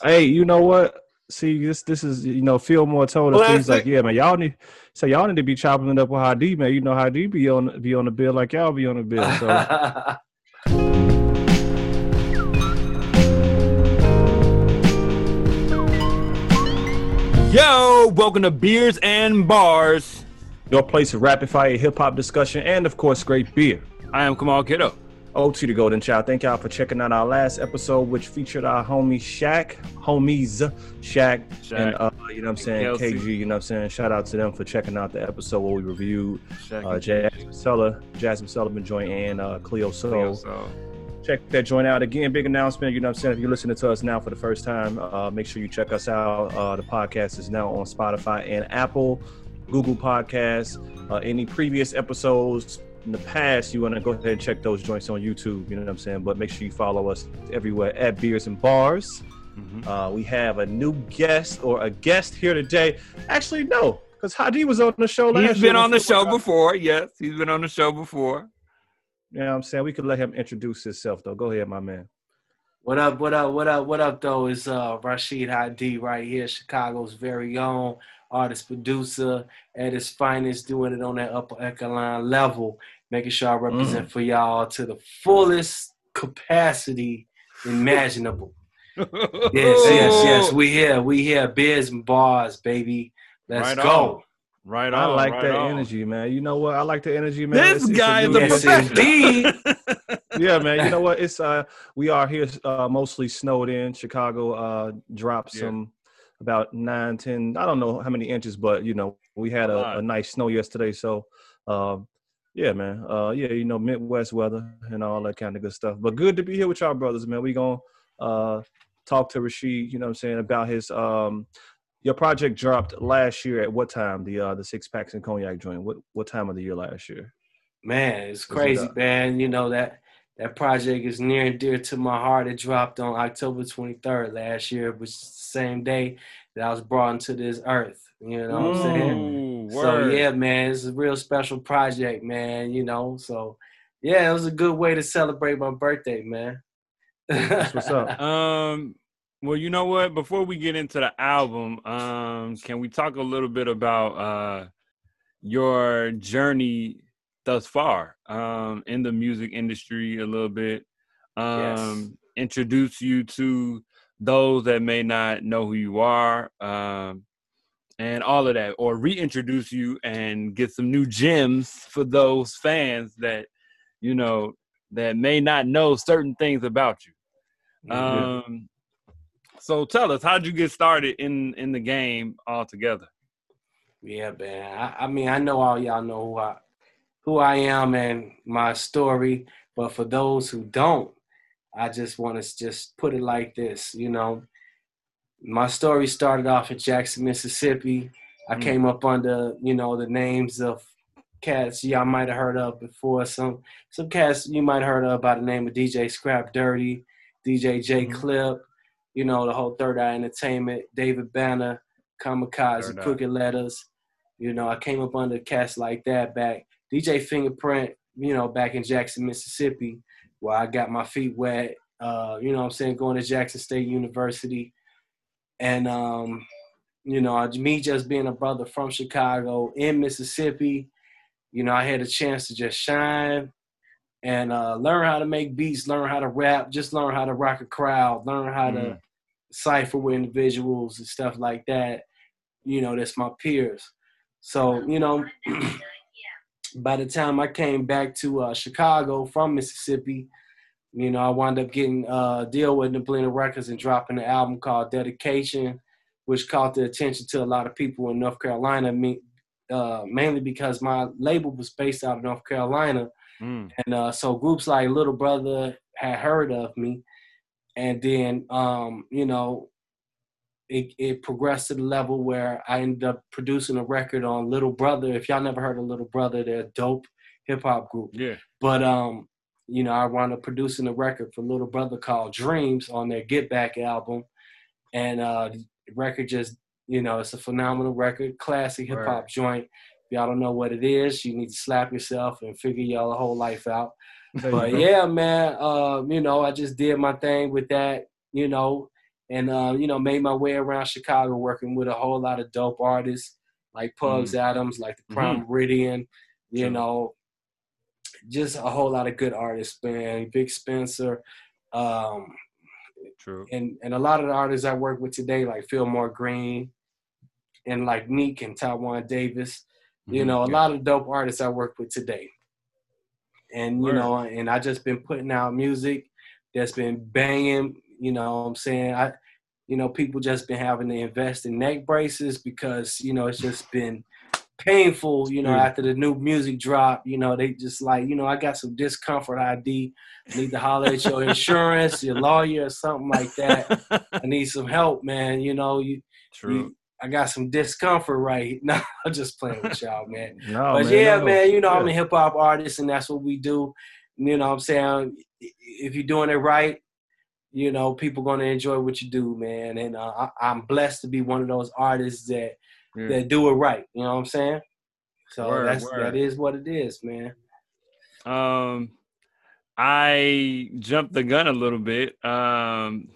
Hey, you know what? See, this this is you know Fillmore told us he's like, yeah, man, y'all need so y'all need to be chopping it up with Hadi, man. You know Hadi be on be on the bill like y'all be on the bill. So Yo, welcome to Beers and Bars. your place of rapid fire hip hop discussion and of course great beer. I am Kamal Kiddo. O to the Golden Child. Thank y'all for checking out our last episode, which featured our homie Shaq, homies Shaq, Shaq. and uh, you know what I'm saying, Kelsey. KG. You know what I'm saying. Shout out to them for checking out the episode where we reviewed Shaq uh, Jasmine Jazmine Sullivan joint, and uh, Cleo Sol. Cleo, so. check that joint out again big announcement you know what i'm saying if you're listening to us now for the first time uh, make sure you check us out uh, the podcast is now on spotify and apple google podcasts uh, any previous episodes in the past you want to go ahead and check those joints on youtube you know what i'm saying but make sure you follow us everywhere at beers and bars Mhm. uh, we have a new guest or a guest here today actually no because hadi was on the show last He's been on the show before. Yes, he's been on the show before. you know what i'm saying we could let him introduce himself though go ahead my man What up, what up, what up, what up, though? Is uh, Rashid Hadi right here, Chicago's very own artist producer at his finest, doing it on that upper echelon level, making sure I represent for y'all to the fullest capacity imaginable. Yes, yes, yes. We here, we here, beers and bars, baby. Let's Right go. on. Right on. I like right that on. energy, man. You know what? I like the energy, man. This It's- it's guy is new a professional. indeed. yeah, man. You know what? It's uh, we are here uh, mostly snowed in. Chicago uh dropped Yeah. some about nine, ten. I don't know how many inches, but you know we had A a, a nice snow yesterday. So, um, yeah, man. Uh, yeah, you know Midwest weather and all that kind of good stuff. But good to be here with y'all, brothers, man. We gonna uh talk to Rashid. You know what I'm saying about his um. Your project dropped last year at what time? The uh the six packs and cognac joint. What what time of the year last year? Man, it's it crazy, up? man. You know that that project is near and dear to my heart. It dropped on October 23rd last year, which is the same day that I was brought into this earth. You know what I'm saying? Ooh, So yeah, man, it's a real special project, man. You know, so yeah, it was a good way to celebrate my birthday, man. That's what's up. Um. Well, you know what? Before we get into the album, um, can we talk a little bit about uh your journey thus far um in the music industry a little bit? Um, introduce you to those that may not know who you are, um, and all of that, or reintroduce you and get some new gems for those fans that you know that may not know certain things about you. Um, so tell us, how'd you get started in in the game altogether? Yeah, man. I, I mean, I know all y'all know who I who I am and my story, but for those who don't, I just want to just put it like this. You know, my story started off in Jackson, Mississippi. I Mm. came up under you know the names of cats y'all might have heard of before. Some some cats you might have heard of by the name of DJ Scrap Dirty, DJ J Mhm. Clip. You know the whole Third Eye Entertainment, David Banner, Kamikaze, Crooked Lettaz. You know I came up under cats like that back. DJ Fingerprint, you know, back in Jackson, Mississippi, where I got my feet wet. Uh, you know what I'm saying, going to Jackson State University. And um, you know, me just being a brother from Chicago in Mississippi, you know, I had a chance to just shine and uh, learn how to make beats, learn how to rap, just learn how to rock a crowd, learn how to Mm. cipher with individuals and stuff like that. You know, that's my peers. So, you know, by the time I came back to uh, Chicago from Mississippi, you know, I wound up getting uh, a deal with Nablina Records and dropping an album called Dedication, which caught the attention to a lot of people in North Carolina, me, uh, mainly because my label was based out of North Carolina. Mm. And uh, so groups like Little Brother had heard of me. And then, um, you know, it, it progressed to the level where I ended up producing a record on Little Brother. If y'all never heard of Little Brother, they're a dope hip hop group. Yeah. But um, you know, I wound up producing a record for Little Brother called Dreams on their Get Back album, and uh, the record just, you know, it's a phenomenal record, classic hip hop Word. joint. If y'all don't know what it is, you need to slap yourself and figure y'all whole life out. But yeah, man, uh, you know, I just did my thing with that. You know, and uh, you know made my way around Chicago, working with a whole lot of dope artists like Pugs Mm. Atomz, like the Mhm. Prime Meridian, you True. know, just a whole lot of good artists, man. Vic Spencer, um, True. and and a lot of the artists I work with today, like Fillmore Green, and like Neek and Taiwan Davis. You Mhm. know, a Yeah. lot of dope artists I work with today. And you Word. know, and I just been putting out music that's been banging. You know, what I'm saying I, you know, people just been having to invest in neck braces because you know it's just been painful. You know, Yeah. after the new music drop, you know they just like you know I got some discomfort ID. Need to holler at your insurance, your lawyer, or something like that. I need some help, man. You know, you, True. you I got some discomfort right now. I'm just playing with y'all, man. No, but man, yeah, no. man, you know, I'm a hip hop artist and that's what we do. You know what I'm saying? If you're doing it right, you know, people gonna enjoy what you do, man. And uh, I, I'm blessed to be one of those artists that Yeah. that do it right. You know what I'm saying? So Word, that's word. that is what it is, man. Um, I jumped the gun a little bit. Um,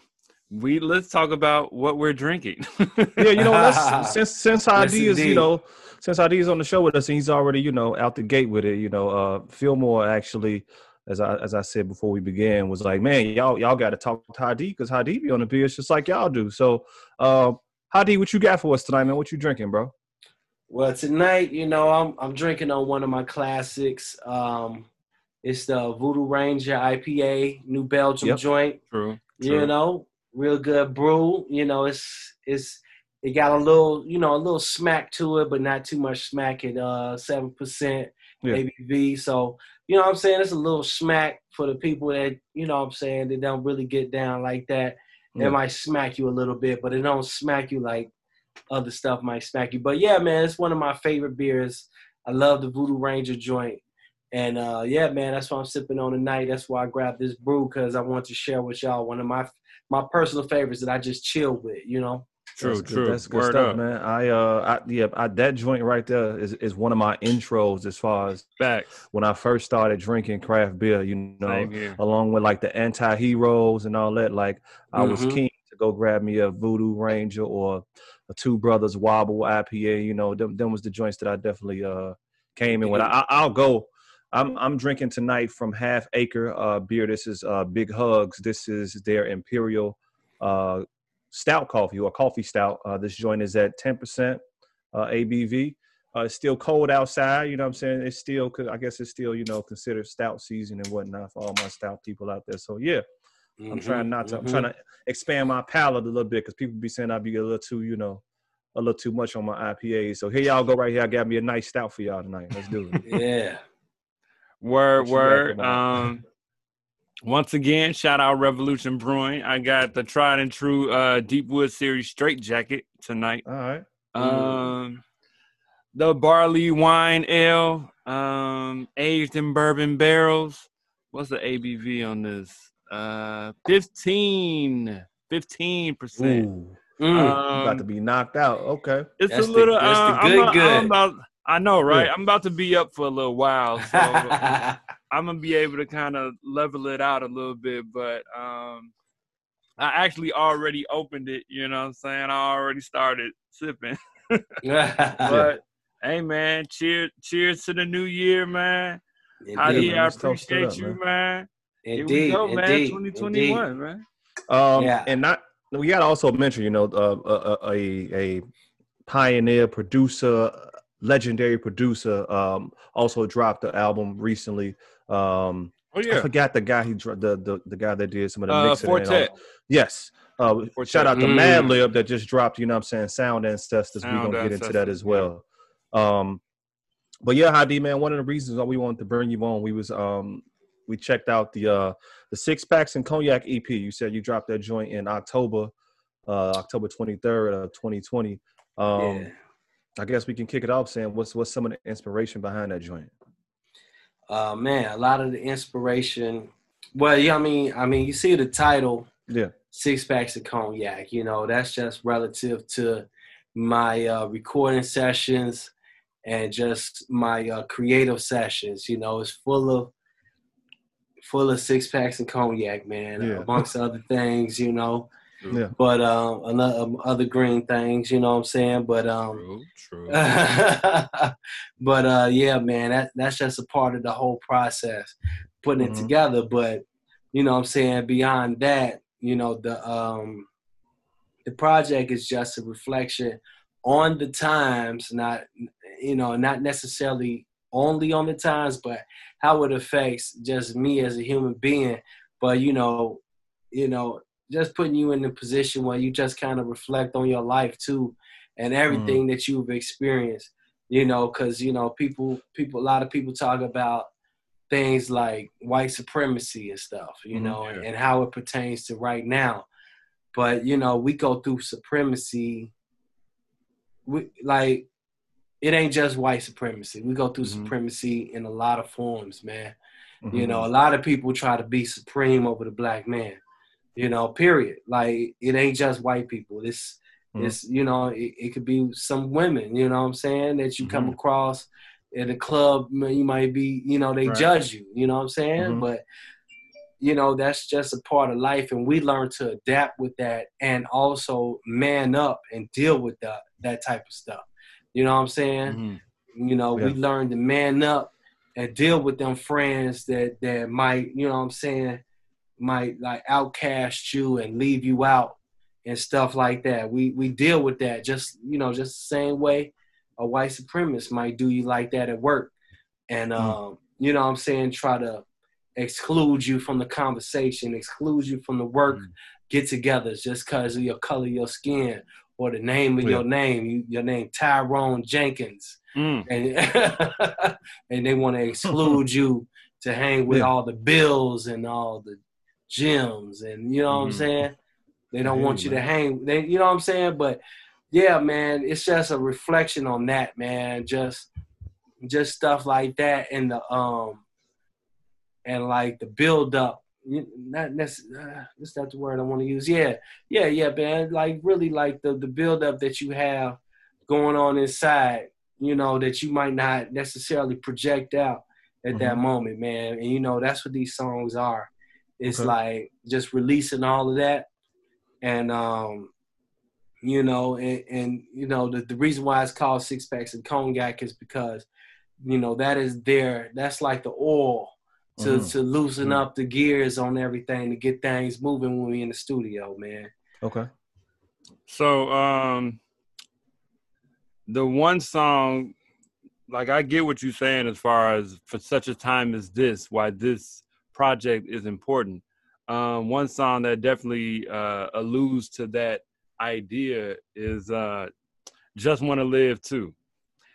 we let's talk about what we're drinking. yeah, you know, let's, since since Yes, ID is you know since ID is on the show with us and he's already you know out the gate with it. You know, uh, Fillmore actually, as I as I said before we began, was like, man, y'all y'all got to talk to ID because ID be on the beers just like y'all do. So, uh, ID, what you got for us tonight, man? What you drinking, bro? Well, tonight, you know, I'm I'm drinking on one of my classics. Um, it's the Voodoo Ranger IPA, New Belgium Yep. joint. True. true. you know real good brew you know it's it's it got a little you know a little smack to it but not too much smack at uh seven percent Yeah. abv so you know what i'm saying it's a little smack for the people that you know what i'm saying they don't really get down like that Yeah. it might smack you a little bit but it don't smack you like other stuff might smack you but yeah man it's one of my favorite beers i love the voodoo ranger joint and uh, yeah, man, that's what I'm sipping on tonight. That's why I grabbed this brew because I want to share with y'all one of my my personal favorites that I just chill with. You know. True. That's good- true. That's good Word stuff, up. man. I uh, I, yeah, I, that joint right there is is one of my intros as far as back when I first started drinking craft beer. You know, along with like the anti-heroes and all that. Like I was Mhm. keen to go grab me a Voodoo Ranger or a Two Brothers Wobble IPA. You know, them, them was the joints that I definitely uh came in with. I, I'll go. I'm I'm drinking tonight from Half Acre uh, beer. This is uh, Big Hugs. This is their Imperial uh, Stout coffee or coffee stout. Uh, this joint is at 10% uh, ABV. Uh, it's still cold outside. You know what I'm saying? It's still, I guess it's still, you know, considered stout season and whatnot for all my stout people out there. So yeah, I'm trying not to. I'm trying to expand my palate a little bit because people be saying I be a little too, you know, a little too much on my IPAs. So here y'all go right here. I got me a nice stout for y'all tonight. Let's do it. Yeah. Word, What you got word. Um, once again, shout out Revolution Brewing. I got the tried and true uh, Deep Wood Series Straight Jacket tonight. All right. Um, the barley wine ale, um, aged in bourbon barrels. What's the ABV on this? Uh, 15, 15 percent. Ooh, Mm. you about to be knocked out. Okay. It's That's a the- little. that's the uh, I'm, good a- I'm good. about. I know, right? Yeah. I'm about to be up for a little while, so I'm gonna be able to kind of level it out a little bit. But um, I actually already opened it. You know what I'm saying? I already started sipping. But hey, man, cheers! Cheers to the new year, man. Howdy, Indeed. I let's toast it appreciate up, you, man. Here Indeed. we go, man. Indeed. 2021, man. Um, Yeah. and not we got to also mention, you know, uh, a, a a pioneer producer, legendary producer, um, also dropped the album recently. Um, Oh I forgot the guy he the, the the guy that did some of the uh, mixing. and Four Tet. Yes. Uh, Quartet. shout out to Mm. Madlib that just dropped. You know, what I'm saying Sound Ancestors. Sound We're gonna get into that as well. Um, but yeah, Hadi man, one of the reasons why we wanted to bring you on, we was um we checked out the uh the six packs and cognac EP. You said you dropped that joint in October, uh October 23rd of 2020. Um Yeah. I guess we can kick it off saying what's what's some of the inspiration behind that joint. Uh, man, a lot of the inspiration. Well, yeah, I mean, I mean, you see the title, Yeah. six packs of cognac. You know, that's just relative to my uh, recording sessions and just my uh, creative sessions. You know, it's full of full of six packs of cognac, man. Yeah. Amongst other things, you know. Yeah. But um, another um, other green things, you know what I'm saying. But um, True, true. but uh, yeah, man, that that's just a part of the whole process, putting it Mhm. together. But you know what I'm saying. Beyond that, you know the um, the project is just a reflection on the times, not you know, not necessarily only on the times, but how it affects just me as a human being. But you know, you know, just putting you in a position where you just kind of reflect on your life too, and everything that you've experienced. You know, because you know, people, people, a lot of people talk about things like white supremacy and stuff. You Mhm. know, Yeah. and how it pertains to right now. But you know, we go through supremacy. We like it ain't just white supremacy. We go through Mhm. supremacy in a lot of forms, man. Mhm. You know, a lot of people try to be supreme over the black man. You know, period. Like it ain't just white people. It's Mhm. it's you know, it, it could be some women, you know what I'm saying, that you come Mhm. across at a club, you might be, you know, they Right. judge you, you know what I'm saying? Mhm. But you know, that's just a part of life and we learn to adapt with that and also man up and deal with that that type of stuff. You know what I'm saying? Mhm. You know, we learn to man up and deal with them friends that that might, you know what I'm saying, might like outcast you and leave you out and stuff like that. We we deal with that just, you know, just the same way a white supremacist might do you like that at work. And Mm. um, you know what I'm saying, try to exclude you from the conversation, exclude you from the work Mm. get togethers just because of your color your skin or the name of Yeah. your name, you, your name Tyrone Jenkins Mm. and and they want to exclude you to hang with Yeah. all the bills and all the gyms and you know what I'm Mhm. saying. They don't hear want you, you to hang. They, you know what I'm saying. But yeah, man, it's just a reflection on that, man. Just just stuff like that and the um and like the build up. Not necessarily. Uh, that's not the word I want to use. Yeah, yeah, yeah, man. Like really, like the the build up that you have going on inside. You know that you might not necessarily project out at that Mhm. moment, man. And you know that's what these songs are. It's Okay. like just releasing all of that, and um, you know, and, and you know the the reason why it's called six packs and cognac is because you know that is there. That's like the oil to Mhm. to loosen Mhm. up the gears on everything to get things moving when we in the studio, man. Okay. So, um, the one song, like I get what you're saying as far as for such a time as this, why this project is important. Um, one song that definitely uh, alludes to that idea is uh, "Just Want to Live Too."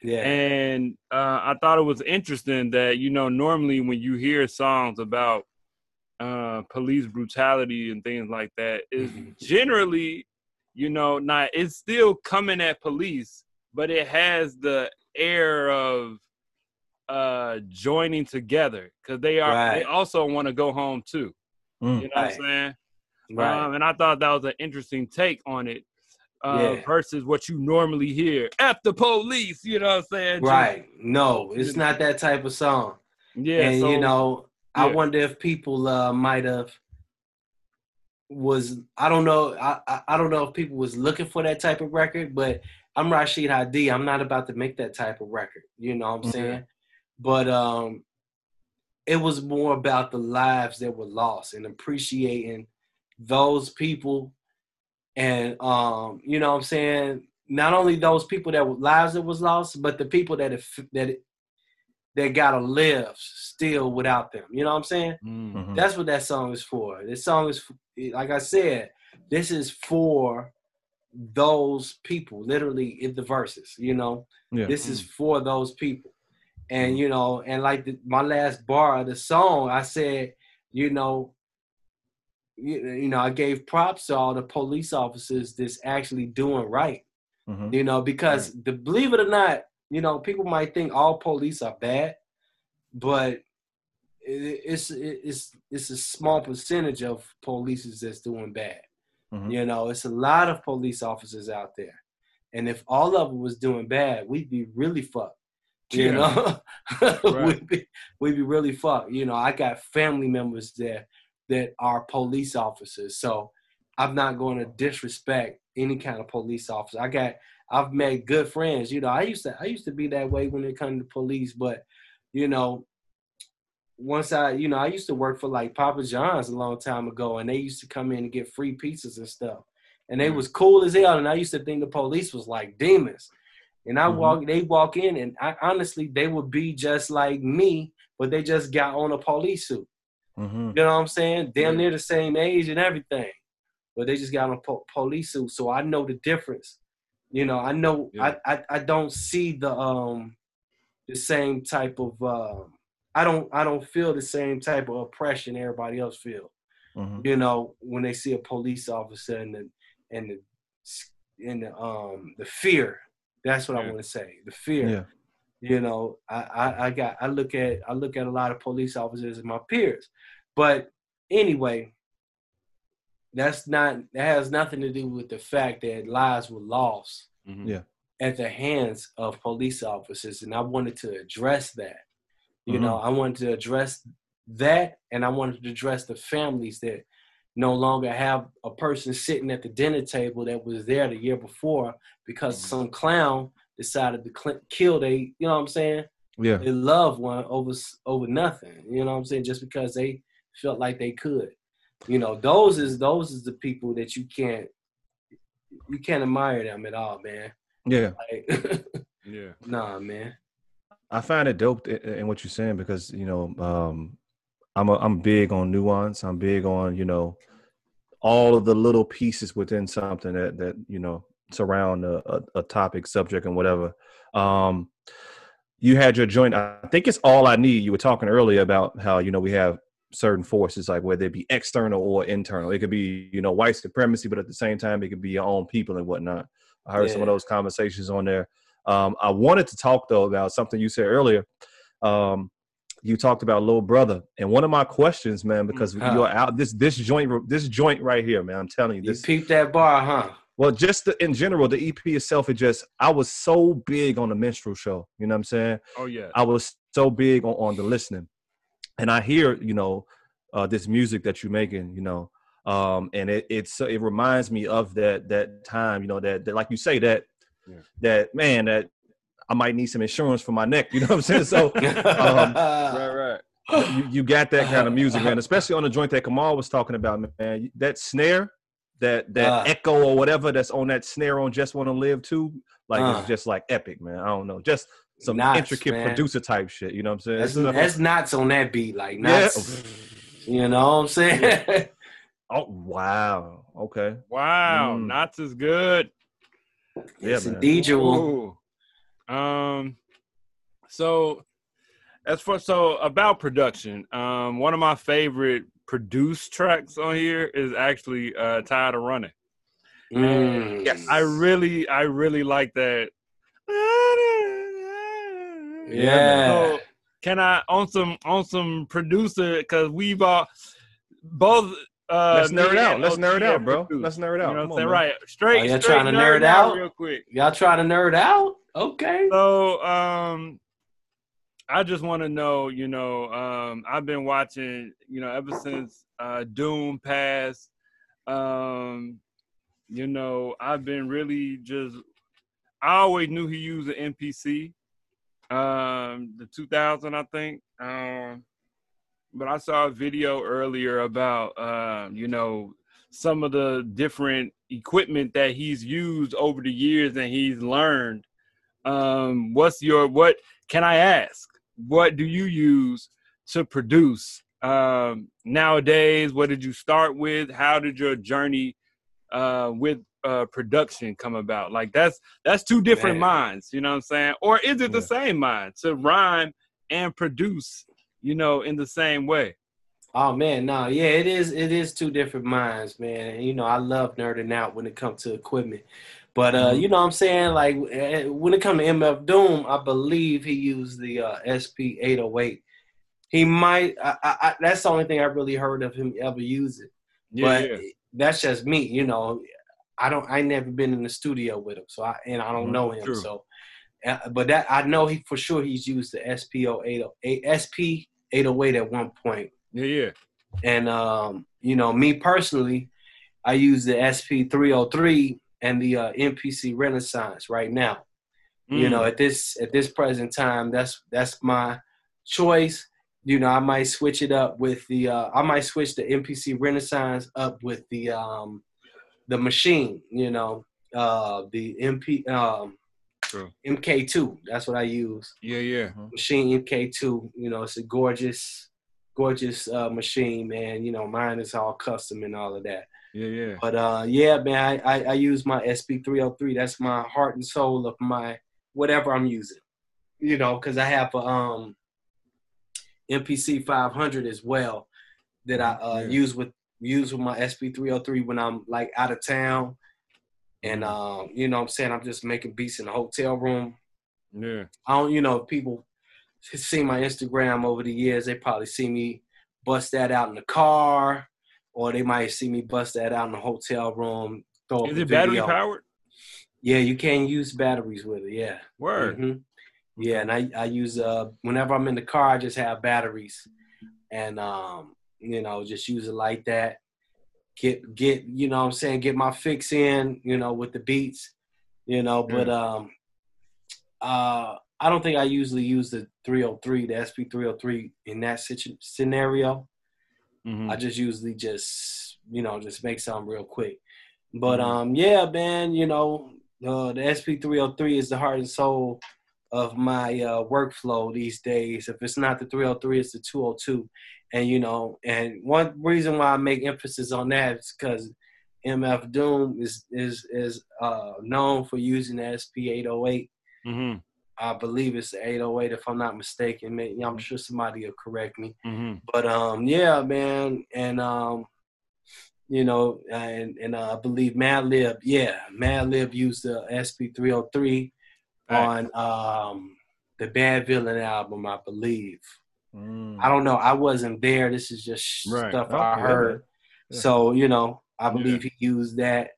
Yeah, And uh, I thought it was interesting that you know normally when you hear songs about uh, police brutality and things like that, is Mhm. generally you know not it's still coming at police, but it has the air of uh joining together because they are they also want to go home too. Mm. You know what I'm saying? right. Um, and I thought that was an interesting take on it. Uh, Yeah. versus what you normally hear. F the police, you know what I'm saying? Right. No, it's not that type of song. Yeah. and so, you know, I wonder if people uh, might have was I don't know I, I I don't know if people was looking for that type of record, but I'm Rashid Hadi. I'm not about to make that type of record. You know what I'm Mhm. saying? But um, it was more about the lives that were lost and appreciating those people, and um, you know what I'm saying. Not only those people that were lives that was lost, but the people that have, that that gotta live still without them. You know what I'm saying? Mm. Mhm. That's what that song is for. This song is, like I said, this is for those people. Literally in the verses, you know. Yeah. This is for those people, and you know, and like the, my last bar of the song, I said, you know, you, you know, I gave props to all the police officers that's actually doing right. Mhm. you know because the believe it or not you know people might think all police are bad but it's it's it's a small percentage of police that's doing bad. Mhm. you know it's a lot of police officers out there. And if all of them was doing bad we'd be really fucked you Yeah. know Right. we'd, be, we'd be really fucked you know i got family members there that are police officers so I'm not going to disrespect any kind of police officer. I got I've made good friends. You know, I used to I used to be that way when it comes to police, but you know, once I, you know, I used to work for like Papa John's a long time ago, and they used to come in and get free pizzas and stuff, and they mm. was cool as hell. And I used to think the police was like demons. And I Mhm. walk, they walk in, and I honestly, they would be just like me, but they just got on a police suit. hmm You know what I'm saying? Damn near the same age and everything, but they just got on a po- police suit. So I know the difference. You know, I know Yeah. I, I I don't see the um the same type of um I don't I don't feel the same type of oppression everybody else feel. hmm You know, when they see a police officer and the and the and the um the fear. That's what I want to say. The fear Yeah. you know I, I i got i look at i look at a lot of police officers as my peers but anyway that's not that has nothing to do with the fact that lives were lost Mhm. Yeah. at the hands of police officers and i wanted to address that you Mm-hmm. know i wanted to address that and i wanted to address the families that no longer have a person sitting at the dinner table that was there the year before because Mhm. some clown decided to cl- kill they you know what i'm saying Yeah. their loved one over over nothing. You know what I'm saying? Just because they felt like they could. You know, those is those is the people that you can't you can't admire them at all, man. Yeah. Like, Yeah. nah, man. I find it dope in what you're saying because you know um, I'm a, I'm big on nuance. I'm big on you know all of the little pieces within something that that you know surround a, a, a topic, subject, and whatever. Um, you had your joint. I think it's all I need. You were talking earlier about how you know we have certain forces like whether it be external or internal. It could be you know white supremacy, but at the same time it could be your own people and whatnot. I heard some of those conversations on there. Um, I wanted to talk though about something you said earlier. Um, you talked about little brother, and one of my questions, man, because Uh. you're out this this joint this joint right here, man. I'm telling you, You this peeped that bar, huh? well, just the, in general, the EP itself, it just I was so big on the minstrel show. You know what I'm saying? Oh yeah. I was so big on, on the listening, and I hear you know uh, this music that you're making, you know, um, and it it's it reminds me of that that time, you know, that, that like you say that Yeah. that man that I might need some insurance for my neck. You know what I'm saying? So Um, Right. Right. you, you got that kind of music, man. Especially on the joint that Kamal was talking about, man. That snare, that that Uh. echo or whatever that's on that snare on Just Want to Live too, like Uh. it's just like epic, man. I don't know, just some Knots, intricate man. producer type shit. You know what I'm saying? that's, Stuff- that's knots on that beat, like Yeah. knots. You know what I'm saying? Oh wow. Okay. Wow. Mm. Knots is good. Yeah, yes, man. indeed, you will. Ooh. Um. So, as for so about production, um, one of my favorite produced tracks on here is actually uh "Tired of Running." Mm. Yes. I really, I really like that. Yeah. So can I on some on some producer because we've all both. Uh, Let's nerd me out. and Let's OT nerd out, bro. produced. Let's nerd out. You know Come what I'm saying? on. Right. Straight. Oh, y'all straight trying to nerd out? real quick. Y'all trying to nerd out? Okay. So, um, I just want to know, you know, um, I've been watching, you know, ever since uh, Doom passed. Um, you know, I've been really just. I always knew he used an MPC. um, the 2000, I think. Um, but I saw a video earlier about, um, you know, some of the different equipment that he's used over the years and he's learned. Um what's your what can i ask? What do you use to produce? Um nowadays what did you start with? How did your journey uh with uh production come about? Like that's that's two different Man. minds you know what i'm saying? Or is it the Yeah. same mind to rhyme and produce you know in the same way Oh man, no, yeah, it is. It is two different minds, man. And, you know, I love nerding out when it comes to equipment, but uh, Mhm. you know, what I'm saying like eh, when it comes to MF Doom, I believe he used the uh, SP 808. He might. I, I, I, that's the only thing I really heard of him ever use it. yeah, but that's just me, you know. I don't. I never been in the studio with him, so I and I don't Mhm, know him. true. So, but that I know he for sure he's used the SPO 808 SP 808 at one point. yeah yeah And um, you know, me personally, I use the SP303 and the uh, MPC Renaissance right now. You Mm. know, at this at this present time, that's that's my choice. You know, I might switch it up with the uh, I might switch the MPC Renaissance up with the um the machine. You know, uh the MP um True. MK2. That's what I use. Yeah, yeah. Machine MK2. You know, it's a gorgeous, gorgeous uh, machine, man. You know, mine is all custom and all of that. Yeah, yeah. But uh, yeah, man, I, I, I use my SP303. That's my heart and soul of my whatever I'm using. You know, because I have a um, MPC 500 as well that I uh, Yeah. use with use with my SP303 when I'm like out of town. And um, you know what I'm saying? I'm just making beats in the hotel room. Yeah. I don't, you know, if people see my Instagram over the years, they probably see me bust that out in the car, or they might see me bust that out in the hotel room. Throw Is it battery powered? Yeah, you can use batteries with it. Yeah. Word. Mhm. Yeah, and I I use uh whenever I'm in the car, I just have batteries, and um you know just use it like that. Get get you know what I'm saying get my fix in you know with the beats, you know. But um uh I don't think I usually use the 303, the SP 303 in that situ- scenario. Mhm. I just usually just you know just make something real quick. But Mhm. um yeah, man, you know uh, the SP303 is the heart and soul of my uh, workflow these days. If it's not the 303, it's the 202. And you know, and one reason why I make emphasis on that is because MF Doom is is is uh, known for using the SP808. Mhm. I believe it's the 808 if I'm not mistaken. I'm sure somebody will correct me. Mhm. But um, yeah, man, and um, you know, and and uh, I believe Madlib, yeah, Madlib used the SP303 on um the Madvillain album, I believe. Mm. I don't know, I wasn't there. This is just Right. stuff I heard. Yeah. So you know, I believe he used that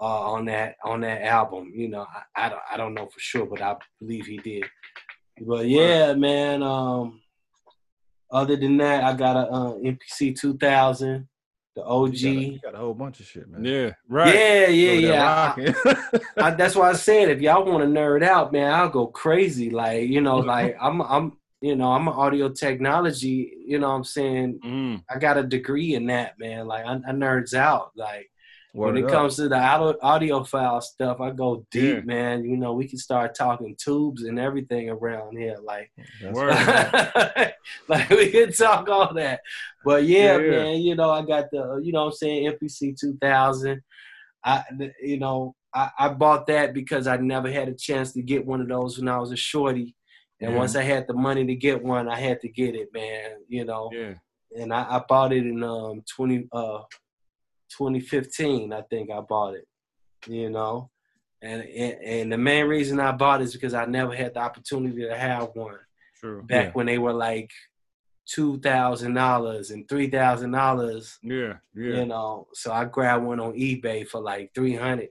uh, on that on that album. You know, I, I don't I don't know for sure, but I believe he did. But yeah, man. Um, other than that, I got a uh, MPC 2000, the OG. You got, a, you got a whole bunch of shit, man. Yeah. Right. Yeah, yeah, Over yeah. I- I, that's why I said if y'all want to nerd out, man, I'll go crazy. Like you know, like I'm I'm you know I'm an audio technology. You know, what I'm saying Mm. I got a degree in that, man. Like I, I nerds out. Like Word when it up. comes to the audio, audiophile stuff, I go deep, Yeah. man. You know, we can start talking tubes and everything around here. Like, Word. like we can talk all that. But yeah, Yeah, man, you know, I got the, you know what I'm saying, MPC 2000. I, you know, I, I bought that because I never had a chance to get one of those when I was a shorty. And Yeah. once I had the money to get one, I had to get it, man. You know, Yeah. and I, I bought it in um 20 uh 2015 I think I bought it you know and, and and the main reason I bought it is because I never had the opportunity to have one True. back Yeah. when they were like two thousand dollars and three thousand dollars Yeah. Yeah. you know so I grabbed one on eBay for like three hundred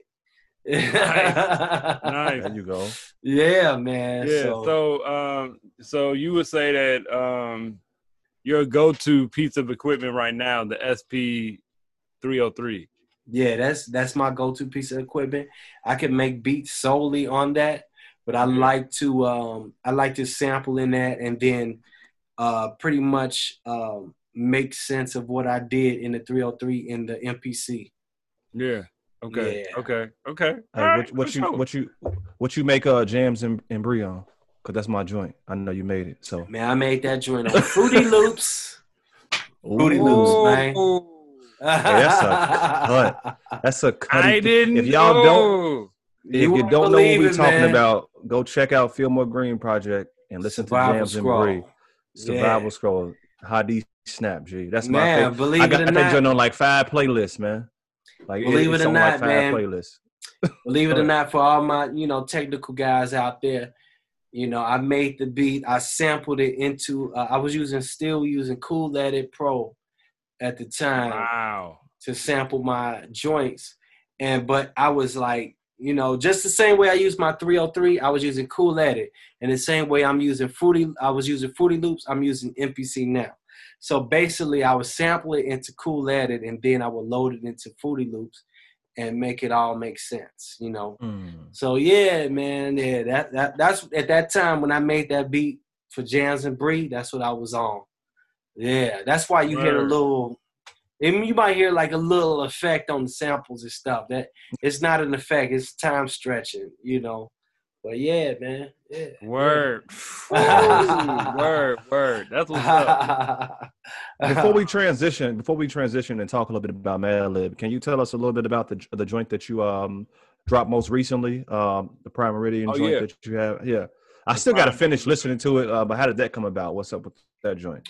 Nice. There you go. yeah man Yeah. so, So, um, so you would say that um, your go-to piece of equipment right now, the SP 303. Yeah, that's that's my go-to piece of equipment. I can make beats solely on that, but I like to um I like to sample in that and then uh pretty much um make sense of what I did in the 303 in the MPC. Yeah. Okay. Yeah. Okay. Okay. Hey, All right, what, what you sure. what you what you make uh jams and, and brie on? Cause that's my joint. I know you made it. So Man, I made that joint on Fruity Loops. Fruity Ooh. Loops, man. Ooh. that's a cut. That's a cut. I didn't. If y'all don't, know. if you wouldn't don't know what we're it, talking man. about, go check out Fillmore Green Project and listen Survival to Jams Scroll. and Brie. Survival Yeah. Scroll. Hadi Snap G. That's my Man, favorite. believe I it got or that joint on like five playlists, man. Like Believe it's it or not, like five man. playlists. Believe it or not, for all my you know technical guys out there, you know I made the beat. I sampled it into. Uh, I was using still using Cool Edit Pro at the time Wow. to sample my joints, and but I was like, you know, just the same way I used my 303, I was using Cool Edit, and the same way I'm using Fruity. I was using Fruity Loops. I'm using MPC now. So basically, I would sample it into Cool Edit, and then I would load it into Fruity Loops and make it all make sense, you know. Mm. So yeah, man, yeah, that, that that's at that time when I made that beat for Jams and Bree, that's what I was on. Yeah, that's why you hear a little. I mean, you might hear like a little effect on the samples and stuff. That it's not an effect; it's time stretching, you know. But yeah, man, yeah. Word. Ooh, word, word. That's what's up. Before we transition, before we transition and talk a little bit about Madlib, can you tell us a little bit about the the joint that you um dropped most recently, um the Prime Meridian Oh, joint yeah. that you have? Yeah, I still got to finish listening to it, uh, but how did that come about? What's up with that joint?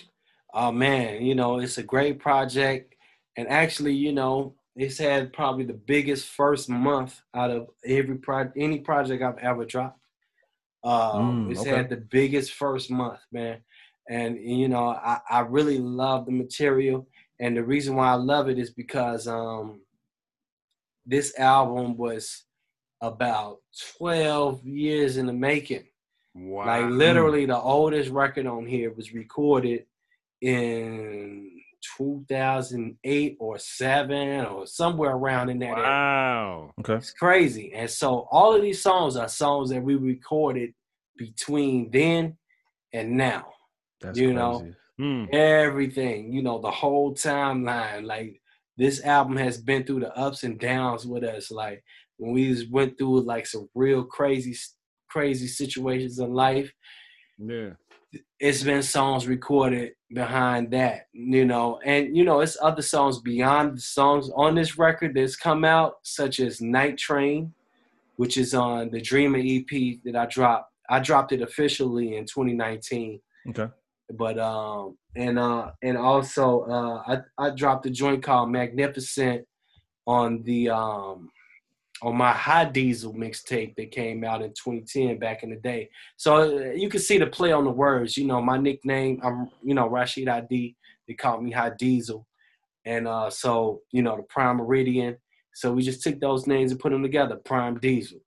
Oh man, you know, it's a great project. And actually, you know, it's had probably the biggest first month out of every pro any project I've ever dropped. Um, Mm, it's okay. had the biggest first month, man. And you know, I, I really love the material. And the reason why I love it is because um this album was about 12 years in the making. Wow. Like literally, the oldest record on here was recorded in 2008 or seven or somewhere around in that area. Wow. Okay, It's crazy. And so all of these songs are songs that we recorded between then and now. that's You crazy. know, Hmm. Everything, you know, the whole timeline. Like this album has been through the ups and downs with us. Like when we just went through like some real crazy, crazy situations in life. Yeah. It's been songs recorded behind that, you know, and you know, it's other songs beyond the songs on this record that's come out, such as Night Train, which is on the Dreamer EP that I dropped. I dropped it officially in 2019, Okay, but um, and uh, and also uh, I I dropped a joint called Magnificent on the um on my High Diesel mixtape that came out in 2010 back in the day. So uh, you can see the play on the words. You know, my nickname, I'm, you know, Rashid ID. They call me High Diesel. And uh, so, you know, the Prime Meridian. So we just took those names and put them together, Prime Diesel.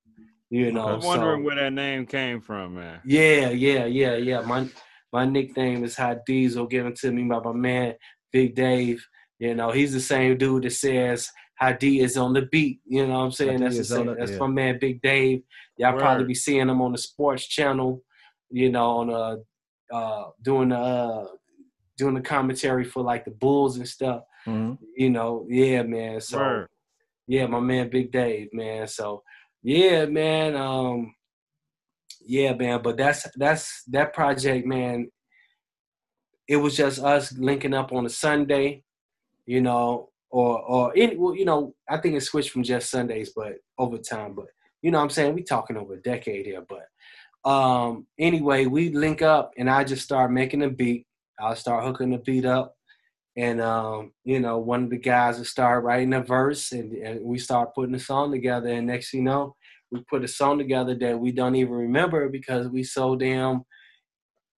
You know, I'm wondering so, where that name came from, man. yeah, yeah, yeah, yeah. My my nickname is High Diesel, given to me by my man Big Dave. You know, he's the same dude that says High D is on the beat. You know what I'm saying? That's the is on same, it, that's yeah. my man Big Dave. Y'all probably be seeing him on the sports channel. You know, on uh uh doing the uh doing the commentary for like the Bulls and stuff. hmm You know, yeah, man. So Word. yeah, my man Big Dave, man. So yeah, man. Um yeah, man, but that's that's that project, man. It was just us linking up on a Sunday, you know, or or any well, you know, I think it switched from just Sundays, but over time, but you know I'm saying? We talking over a decade here, but um anyway, we link up and I just start making a beat. I'll start hooking the beat up and um, you know, one of the guys will start writing a verse, and, and we start putting a song together. And next, thing you know, we put a song together that we don't even remember because we so damn,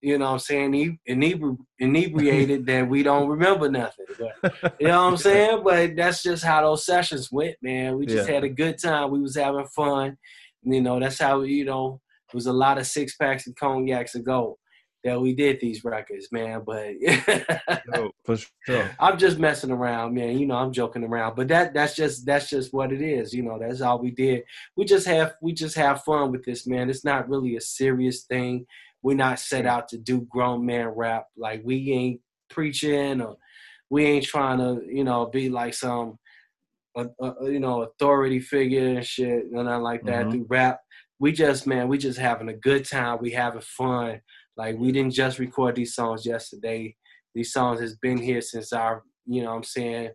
you know, what I'm saying, inebri- inebriated that we don't remember nothing. But you know what I'm saying? But that's just how those sessions went, man. We just Yeah. had a good time. We was having fun. You know, that's how you know. It was a lot of six packs and cognacs ago that we did these records, man. But Dope. for sure. I'm just messing around, man. You know, I'm joking around, but that that's just that's just what it is. You know, that's all we did. We just have we just have fun with this, man. It's not really a serious thing. We're not set out to do grown man rap. Like we ain't preaching or we ain't trying to, you know, be like some, uh, uh, you know, authority figure and shit, and nothing like that Mhm. through rap. We just, man, we just having a good time. We having fun. Like we didn't just record these songs yesterday these songs has been here since our you know what i'm saying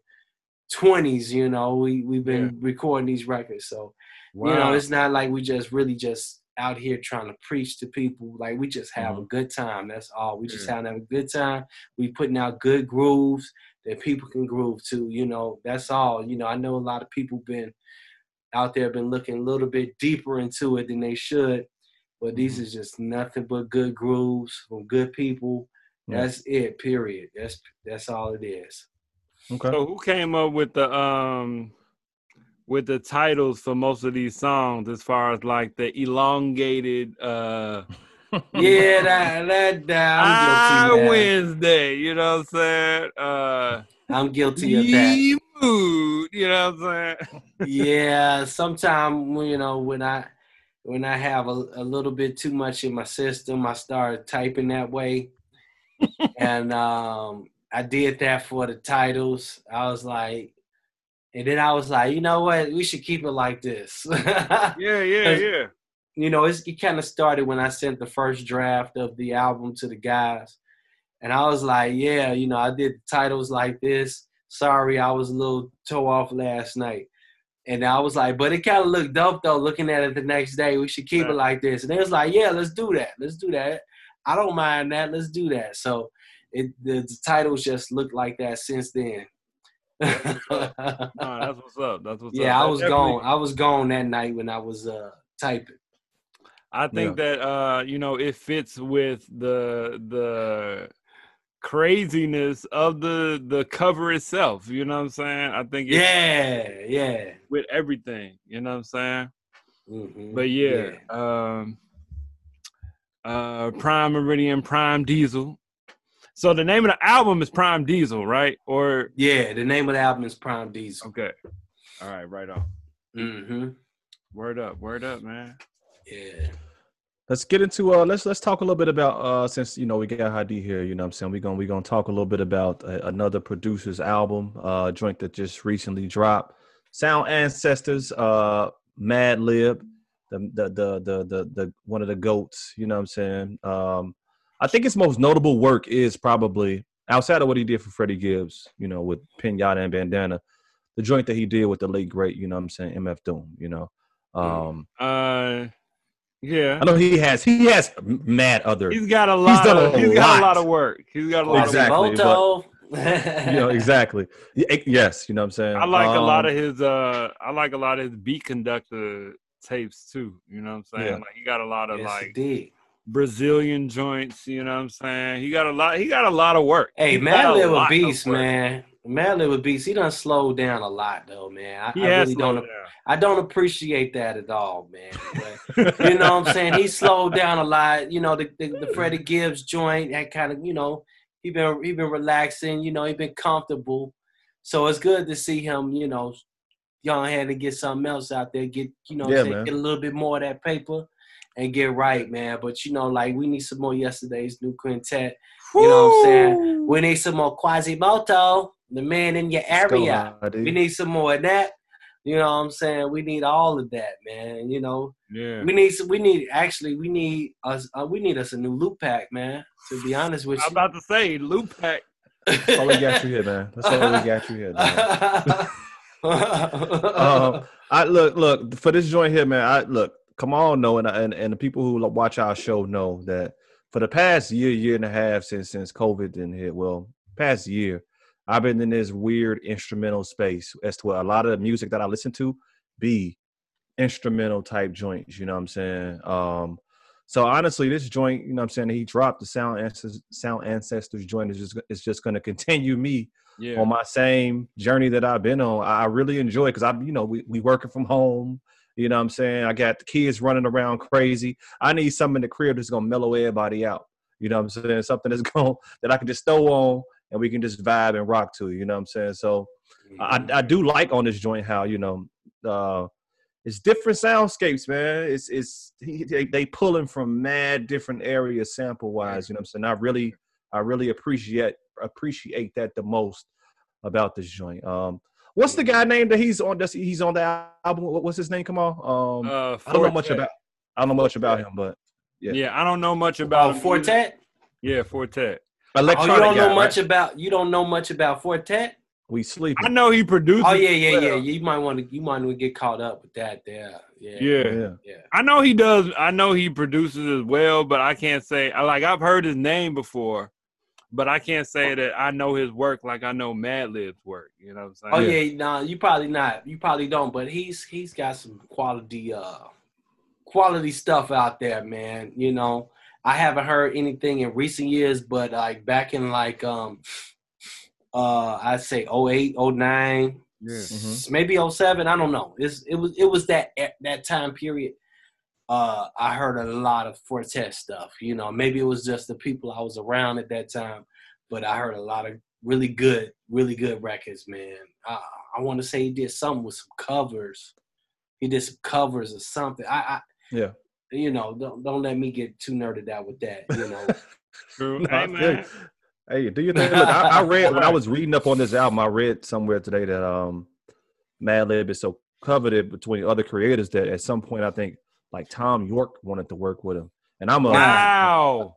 20s you know we we've been recording these records so Wow. you know it's not like we just really just out here trying to preach to people like we just have a good time that's all we just Yeah. having a good time we putting out good grooves that people can groove to you know that's all you know i know a lot of people been out there been looking a little bit deeper into it than they should but these is just nothing but good grooves from good people Yeah. that's it. Period. That's that's all it is. Okay. So who came up with the um with the titles for most of these songs as far as like the elongated uh yeah, that that, that I'm guilty. Man. Wednesday. You know what I'm saying? Uh, I'm guilty of that. mood. You know what I'm saying? yeah, sometimes you know when I when I have a, a little bit too much in my system, I start typing that way, and um, I did that for the titles. I was like, and then I was like, you know what, we should keep it like this. Yeah, yeah, yeah. you know, it's, it kind of started when I sent the first draft of the album to the guys. And I was like, yeah, you know, I did titles like this. Sorry, I was a little toe off last night. And I was like, but it kind of looked dope though, looking at it the next day. We should keep it like this. And they was like, yeah, let's do that. Let's do that. I don't mind that. Let's do that. So it the, the titles just look like that since then. Nah, that's what's up. That's what's up. yeah, I was definitely- gone. I was gone that night when I was uh typing. I think that uh, you know, it fits with the the craziness of the the cover itself. You know what I'm saying? I think it's Yeah, yeah. with everything. You know what I'm saying? Mhm. But yeah, um, uh, Prime Meridian, Prime Diesel. So the name of the album is Prime Diesel, right? Or yeah. The name of the album is Prime Diesel. okay, all right, right on. Mm-hmm. Word up, word up, man. Yeah. Let's get into uh let's let's talk a little bit about uh since you know we got Hadi here, you know what I'm saying? We're going to we're going to talk a little bit about uh, another producer's album, uh joint that just recently dropped. Sound Ancestors, uh Madlib, the the the the the, the one of the goats, you know what I'm saying? Um I think his most notable work is probably outside of what he did for Freddie Gibbs, you know, with Pinata and Bandana, the joint that he did with the late great, you know what I'm saying, MF Doom, you know. Um Uh, yeah. I know he has he has mad other He's got a lot. he's done of, a he's got a lot lot. of work. He's got a lot Exactly. of. Quasimoto. you know exactly eh, yes you know what i'm saying I like a lot Um, of his. Uh, I like a lot of his Beat Konducta tapes too. You know what I'm saying? Yeah. Like he got a lot of yes, like it did. Brazilian joints. You know what I'm saying? He got a lot. He got a lot of work. Hey, He's got Mad a a beast, work. man. Madlib a beast. He done slowed down a lot though, man. I, I really don't. down. I don't appreciate that at all, man. But you know what I'm saying? He slowed down a lot. You know, the the, the Freddie Gibbs joint, that kind of, you know, he been he been relaxing. You know, he been comfortable. So it's good to see him. You know, y'all had to get something else out there. Get you know, Yeah, I'm saying, man. get a little bit more of that paper and get right, man. But you know, like we need some more Yesterdays New Quintet. You know what I'm saying? We need some more Quasimoto, the man in your area. Hadi. We need some more of that. You know what I'm saying? We need all of that, man. You know, Yeah. we need some, we need actually we need us uh, we need us a new loop pack, man. To be honest with you, I'm about to say loop pack. that's all we got you here man that's all we got you here man. um, I look, look for this joint here, man. I look, come on, no, and and and the people who watch our show know that for the past year, year and a half since since COVID didn't hit, well, past year, I've been in this weird instrumental space as to a lot of the music that I listen to be instrumental type joints. You know what I'm saying? Um, so honestly, this joint, you know what I'm saying, he dropped the sound ancestors, sound ancestors joint is just is just going to continue me Yeah. on my same journey that I've been on. I I really enjoy because I'm, you know, we, we working from home. You know what I'm saying? I got the kids running around crazy. I need something in the crib that's gonna mellow everybody out. You know what I'm saying? Something that's going that I can just throw on and we can just vibe and rock to. You know what I'm saying? So I, I do like on this joint how you know uh, it's different soundscapes, man. It's it's they, they pulling from mad different areas sample wise. You know what I'm saying? I really I really appreciate appreciate that the most about this joint. Um, what's the guy name that he's on? Does he's on the album? What's his name? Come on. Um, Uh, I don't know much about I don't know much about him, but yeah. Yeah. I don't know much Oh, about him either. Four Tet? Yeah, Four Tet. Oh, you don't know guy, much right? about you don't know much about Four Tet? We sleep. I know he produced. Oh yeah, yeah, well. yeah. You might want to you might want to get caught up with that there. Yeah. Yeah. Yeah. Yeah. I know he does. I know he produces as well, but I can't say. I like I've heard his name before, but I can't say that I know his work like I know Madlib's work. You know what I'm saying? Oh saying? yeah, no, you probably not. You probably don't, but he's he's got some quality uh quality stuff out there, man. You know, I haven't heard anything in recent years, but like back in like um uh I'd say 08, 09, Yeah. Mhm. maybe 07, I don't know. It's it was it was that that time period. Uh, I heard a lot of Four Tet stuff. You know, maybe it was just the people I was around at that time, but I heard a lot of really good, really good records, man. I, I want to say he did something with some covers. He did some covers or something. I, I Yeah. you know, don't don't let me get too nerded out with that. You know, True. No, hey, I feel you. man. Hey, do you think? Look, I, I read when I was reading up on this album. I read somewhere today that um, Madlib is so coveted between other creators that at some point I think like Tom Yorke wanted to work with him, and I'm a Wow.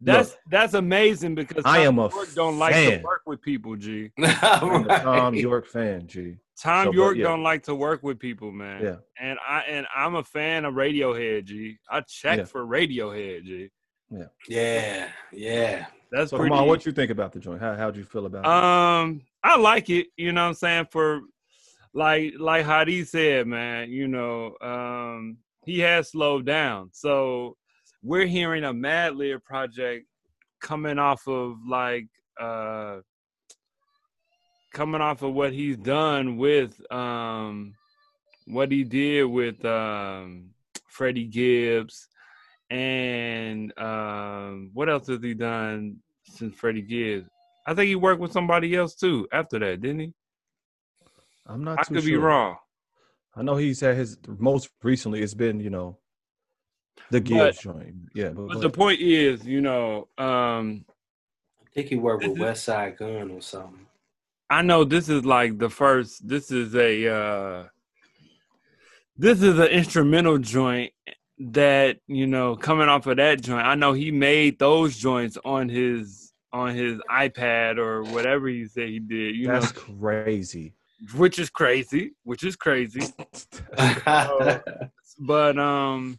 That's that's amazing because I am a Yorke don't like fan. to work with people, G. I'm a Tom Yorke fan. G. Tom So, but Yorke yeah. don't like to work with people, man. Yeah. And I and I'm a fan of Radiohead, G. I check Yeah. for Radiohead, G. Yeah, yeah. Yeah. That's So, pretty. Kamal, what you think about the joint? How how'd you feel about it? Um, I like it. You know what I'm saying? For like like Hadi said, man. You know, um, he has slowed down. So we're hearing a Mad Madlib project coming off of like uh coming off of what he's done with um what he did with um Freddie Gibbs and um what else has he done since Freddie Gibbs? I think he worked with somebody else too after that, didn't he? I'm not. I could be wrong. I know he's had his most recently. It's been you know the Gibbs joint. Yeah, but, But the point is, you know, um I think he worked with This Westside Gunn or something. I know this is like the first this is a uh this is an instrumental joint that, you know, coming off of that joint. I know he made those joints on his on his iPad or whatever he said he did, you that's know, crazy. Which is crazy, which is crazy. but um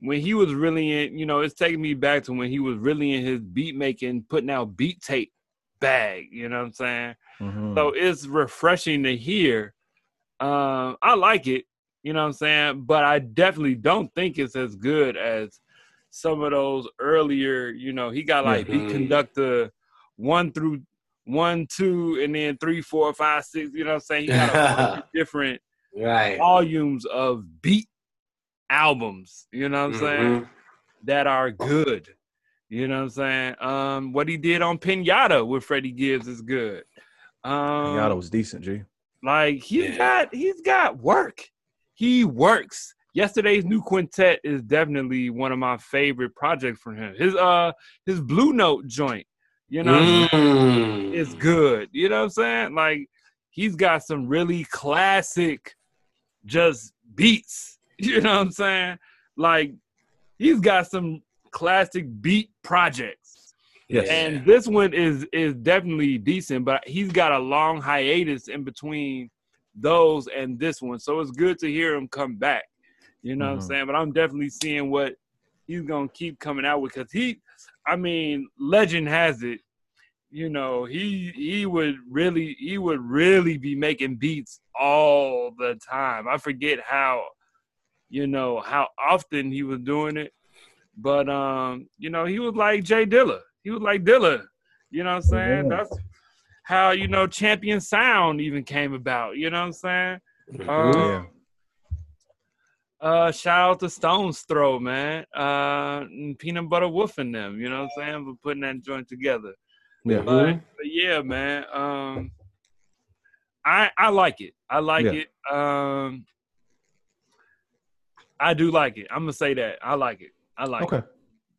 when he was really in you know it's taking me back to when he was really in his beat making putting out beat tape bag you know what i'm saying Mhm. so it's refreshing to hear um i like it you know what i'm saying but i definitely don't think it's as good as some of those earlier you know he got like beat Mhm. conductor one through one two and then three four five six you know what i'm saying he got a different right. volumes of beat albums, you know what I'm saying, Mhm. that are good. You know what I'm saying? Um, what he did on Pinata with Freddie Gibbs is good. Um, Pinata was decent, G. like he's Yeah. got he's got work. He works. Yesterdays New Quintet is definitely one of my favorite projects from him. His uh his Blue Note joint, you know, Mm. is good. You know what I'm saying? Like he's got some really classic just beats. You know what I'm saying? Like he's got some classic beat projects. Yes. And this one is is definitely decent, but he's got a long hiatus in between those and this one. So it's good to hear him come back. You know what I'm Mhm. saying? But I'm definitely seeing what he's gonna keep coming out with because he I mean, legend has it, you know, he he would really he would really be making beats all the time. I forget how, you know, how often he was doing it. But um, you know, he was like Jay Dilla. He was like Dilla. You know what I'm saying? Yeah. That's how, you know, Champion Sound even came about. You know what I'm saying? Um, Yeah. Uh, shout out to Stones Throw, man. Uh, and Peanut Butter Wolf and them. You know what I'm saying? For putting that joint together. Yeah. But, Mhm. but yeah, man. Um, I I like it. I like Yeah. it. Um, I do like it. I'm gonna say that. I like it. I like Okay. it.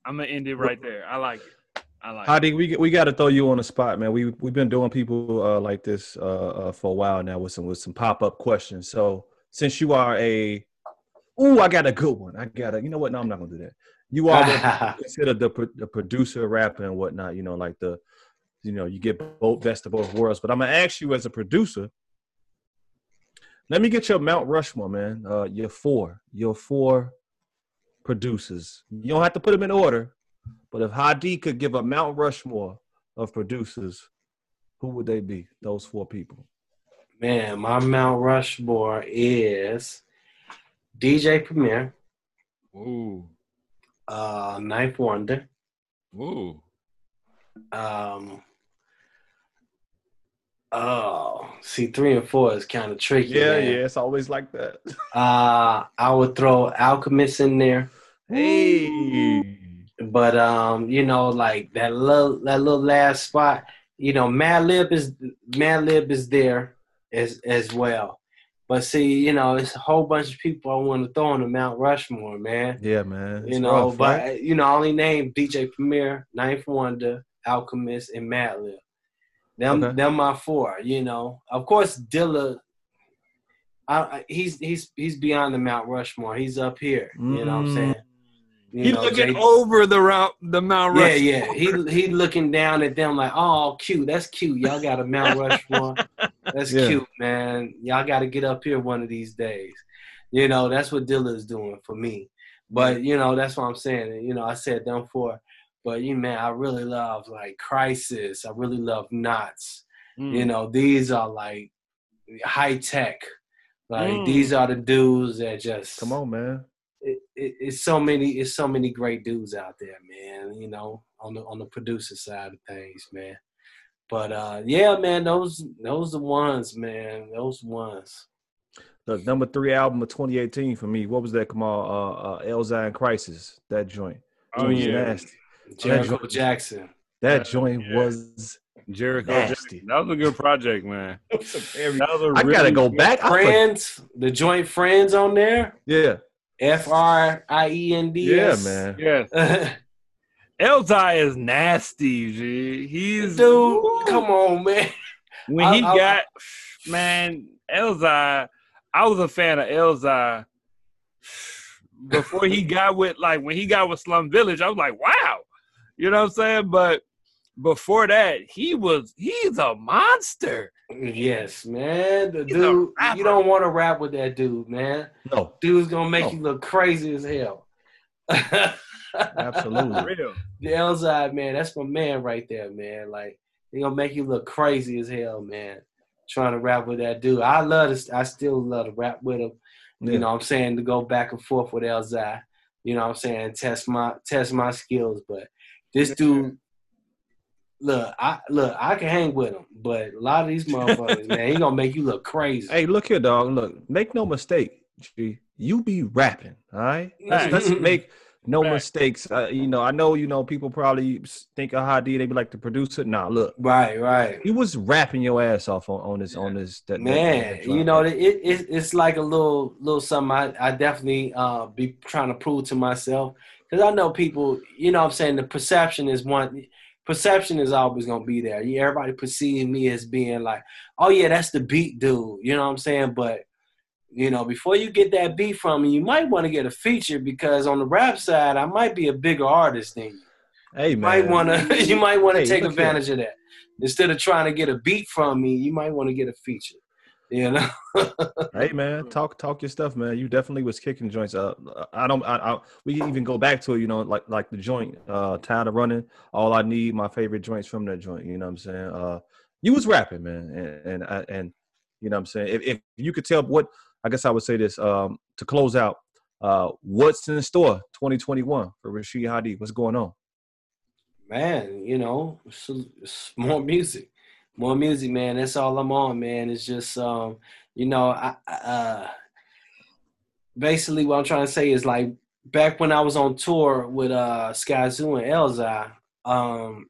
I'm gonna end it right there. I like it. I like it. Hadi, we we got to throw you on the spot, man. We we've been doing people uh, like this uh, uh, for a while now with some with some pop up questions. So since you are a, ooh, I got a good one. I got a. You know what? No, I'm not gonna do that. You are what considered the pro- the producer, rapper, and whatnot. You know, like the, you know, you get both best of both worlds. But I'm gonna ask you as a producer. Let me get your Mount Rushmore, man. Uh, your four, your four producers. You don't have to put them in order, but if Hadi could give a Mount Rushmore of producers, who would they be? Those four people. Man, my Mount Rushmore is DJ Premier, Ooh, uh, Ninth Wonder, ooh. um, Oh, see, three and four is kind of tricky. Yeah, man. yeah, it's always like that. Uh, I would throw Alchemist in there, hey. but um, you know, like that little that little last spot, you know, Madlib is Madlib is there as as well. But see, you know, it's a whole bunch of people I want to throw on the Mount Rushmore, man. Yeah, man. you It's know, rough, but right? you know, I only named DJ Premier, Ninth Wonder, Alchemist, and Madlib. Them, Okay. them my four. You know, of course, Dilla. I, I- he's he's he's beyond the Mount Rushmore. He's up here. You know what I'm Mm. saying? You He know, looking Jay- over the route, the Mount Rushmore. yeah. yeah. He he looking down at them like, oh, cute. That's cute. Y'all got a Mount Rushmore. That's Yeah. cute, man. Y'all got to get up here one of these days. You know, that's what Dilla is doing for me. But you know, that's what I'm saying. You know, I said them for, but you man, I really love like Khrysis. I really love Nottz. Mm. You know, these are like high tech. Like Mm. these are the dudes that just Come on, man. It, it, it's so many it's so many great dudes out there, man. You know, on the on the producer side of things, man. But uh, yeah, man, those those the ones, man. Those ones. The number three album of 2018 for me. What was that? Come on, uh, uh, Elzhi Khrysis. That joint. Oh yeah, nasty. Jericho joint- Jackson. That joint yeah. was Jericho. nasty. That was a good project, man. That was a I gotta go good- back. I for- Friends, the joint friends on there. yeah, F R I E N D yeah, man. Yes, Elzhi is nasty, G. He's Dude, come on, man. when he I- I- got man Elzhi, I was a fan of Elzhi before he got with like when he got with Slum Village. I was like, wow, you know what I'm saying? But before that, he was he's a monster. Yes, man. The He's dude, you don't want to rap with that dude, man. No, Dude's gonna make No. you look crazy as hell. absolutely. Real. the Elzhi, man, that's my man right there, man. Like he gonna make you look crazy as hell, man. Trying to rap with that dude. I love to I still love to rap with him. Yeah. You know what I'm saying? To go back and forth with Elzhi. You know what I'm saying? Test my test my skills. But this dude look, I look, I can hang with him, but a lot of these motherfuckers, man, he gonna make you look crazy. Hey, look here, dog. Look, make no mistake. G, you be rapping, all right? Let's, let's make no Facts. mistakes. Uh, you know, I know, you know, people probably think of Hadi, they be like the producer. Nah, look, Right, right. he was rapping your ass off on, on this, on this. That, that- Man, that you know, it, it it's like a little little something I, I definitely uh be trying to prove to myself because I know people. You know, what I'm saying the perception is one. Perception is always gonna be there. Yeah, Everybody perceive me as being like, oh yeah, that's the beat dude. You know what I'm saying? But you know, before you get that beat from me, you might want to get a feature because on the rap side, I might be a bigger artist than you. hey, You man. might want to you might want to Hey, take look here. advantage of that instead of trying to get a beat from me. You might want to get a feature. You know. Hey man, talk talk your stuff, man. You definitely was kicking joints up. I don't. I, I we can even go back to it. You know, like like the joint, uh, tired of running. All I need, my favorite joints from that joint. You know what I'm saying? Uh, you was rapping, man, and and I- and you know what I'm saying. If if you could tell what, I guess I would say this. Um, to close out, uh, what's in store 2021 for Rashid Hadi? What's going on? man, you know, it's, it's more music, more music, man. That's all I'm on, man. It's just, um, you know, I, uh, basically what I'm trying to say is like back when I was on tour with uh, Skyzoo and Elzhi, um,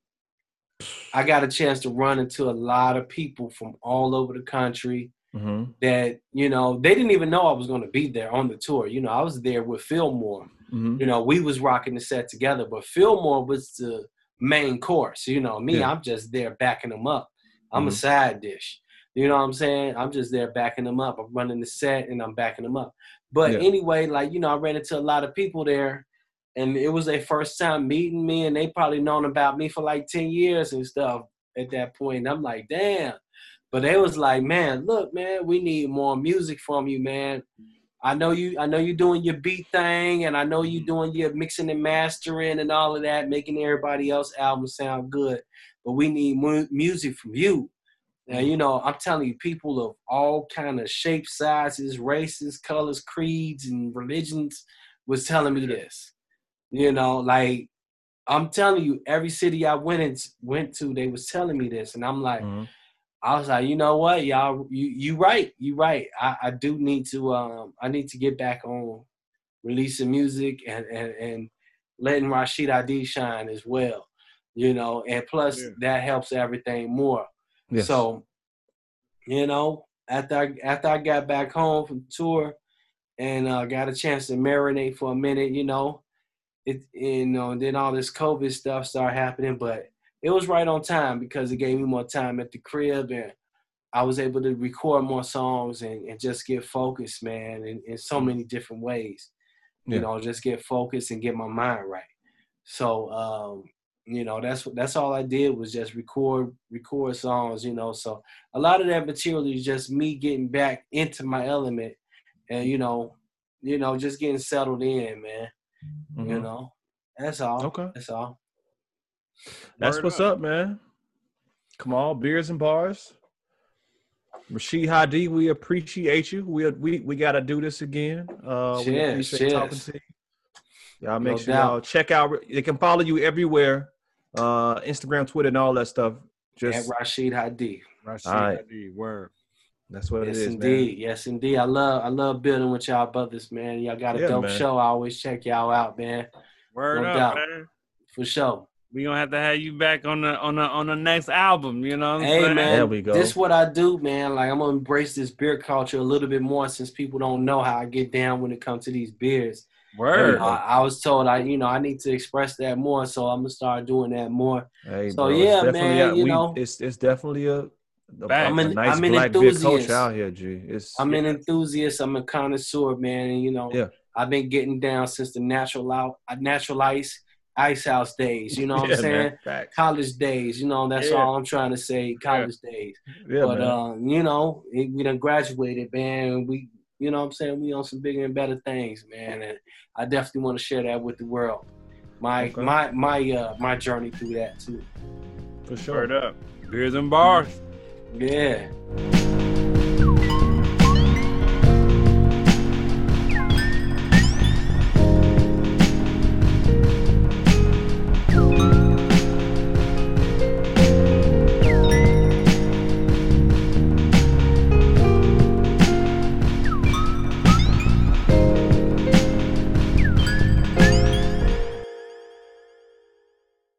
I got a chance to run into a lot of people from all over the country Mm-hmm. that you know they didn't even know I was going to be there on the tour. You know, I was there with Fillmore Mm-hmm. you know, we was rocking the set together, but Fillmore was the main course. You know, me, Yeah. I'm just there backing them up. I'm Mhm. a side dish. You know what I'm saying? I'm just there backing them up. I'm running the set and I'm backing them up. But Yeah. anyway, like, you know, I ran into a lot of people there and it was their first time meeting me and they probably known about me for like 10 years and stuff at that point. And I'm like, damn. But they was like, man, look, man, we need more music from you, man. I know you. I know you're doing your beat thing, and I know you're doing your mixing and mastering and all of that, making everybody else album sound good. But we need mu- music from you. And you know I'm telling you, people of all kind of shapes, sizes, races, colors, creeds, and religions was telling me this. You know, like I'm telling you, every city I went in, went to, they was telling me this, and I'm like, Mm-hmm. I was like, you know what, y'all, you you right, you right. I, I do need to um I need to get back on releasing music and and, and letting Rashid Hadi shine as well. You know, and plus Yeah. that helps everything more. Yes. So, you know, after I, after I got back home from tour and uh, got a chance to marinate for a minute, you know, it you know, and then all this COVID stuff started happening, but it was right on time because it gave me more time at the crib and I was able to record more songs and, and just get focused, man, in, in so many different ways. Yeah. You know, just get focused and get my mind right. So, um, you know, that's that's all I did was just record record songs, you know. So a lot of that material is just me getting back into my element and you know, you know, just getting settled in, man. You Mhm. know. That's all. Okay. That's all. That's Word what's up. up. man. Come on, beers and bars. Rashid Hadi, we appreciate you. We we we got to do this again. Uh, we Cheers, appreciate talking cheers. to you. Y'all make No sure doubt. y'all check out. They can follow you everywhere, uh, Instagram, Twitter, and all that stuff. Just At Rashid Hadi. Rashid All right. ID, word. that's what Yes, it is, indeed. Yes, indeed. I love I love building with y'all brothers, man. Y'all got a Yeah, dope man. show. I always check y'all out, man. Word No up, doubt. man. For sure. We gonna have to have you back on the on the on the next album. You know what I'm Hey saying? man, There we go. this what I do, man. Like I'm gonna embrace this beer culture a little bit more since people don't know how I get down when it comes to these beers. You Word. I, I was told I, you know, I need to express that more, so I'm gonna start doing that more. Hey, So, bro, yeah, man, a- you we- know. it's it's definitely a, a, Facts. I'm a an- nice I'm an black beer culture enthusiast. out here, G. It's I'm an enthusiast. I'm a connoisseur, man, and you know, Yeah. I've been getting down since the natural out, uh, natural ice, ice house days. You know what yeah, I'm saying? man. College days. You know, that's Yeah. all I'm trying to say. College days. Yeah, but man. uh, you know, it, we done graduated, man. and We, you know, what I'm saying we on some bigger and better things, man. And I definitely want to share that with the world. My Okay. my my uh my journey through that too. For sure. Word up. Beers and bars. Yeah.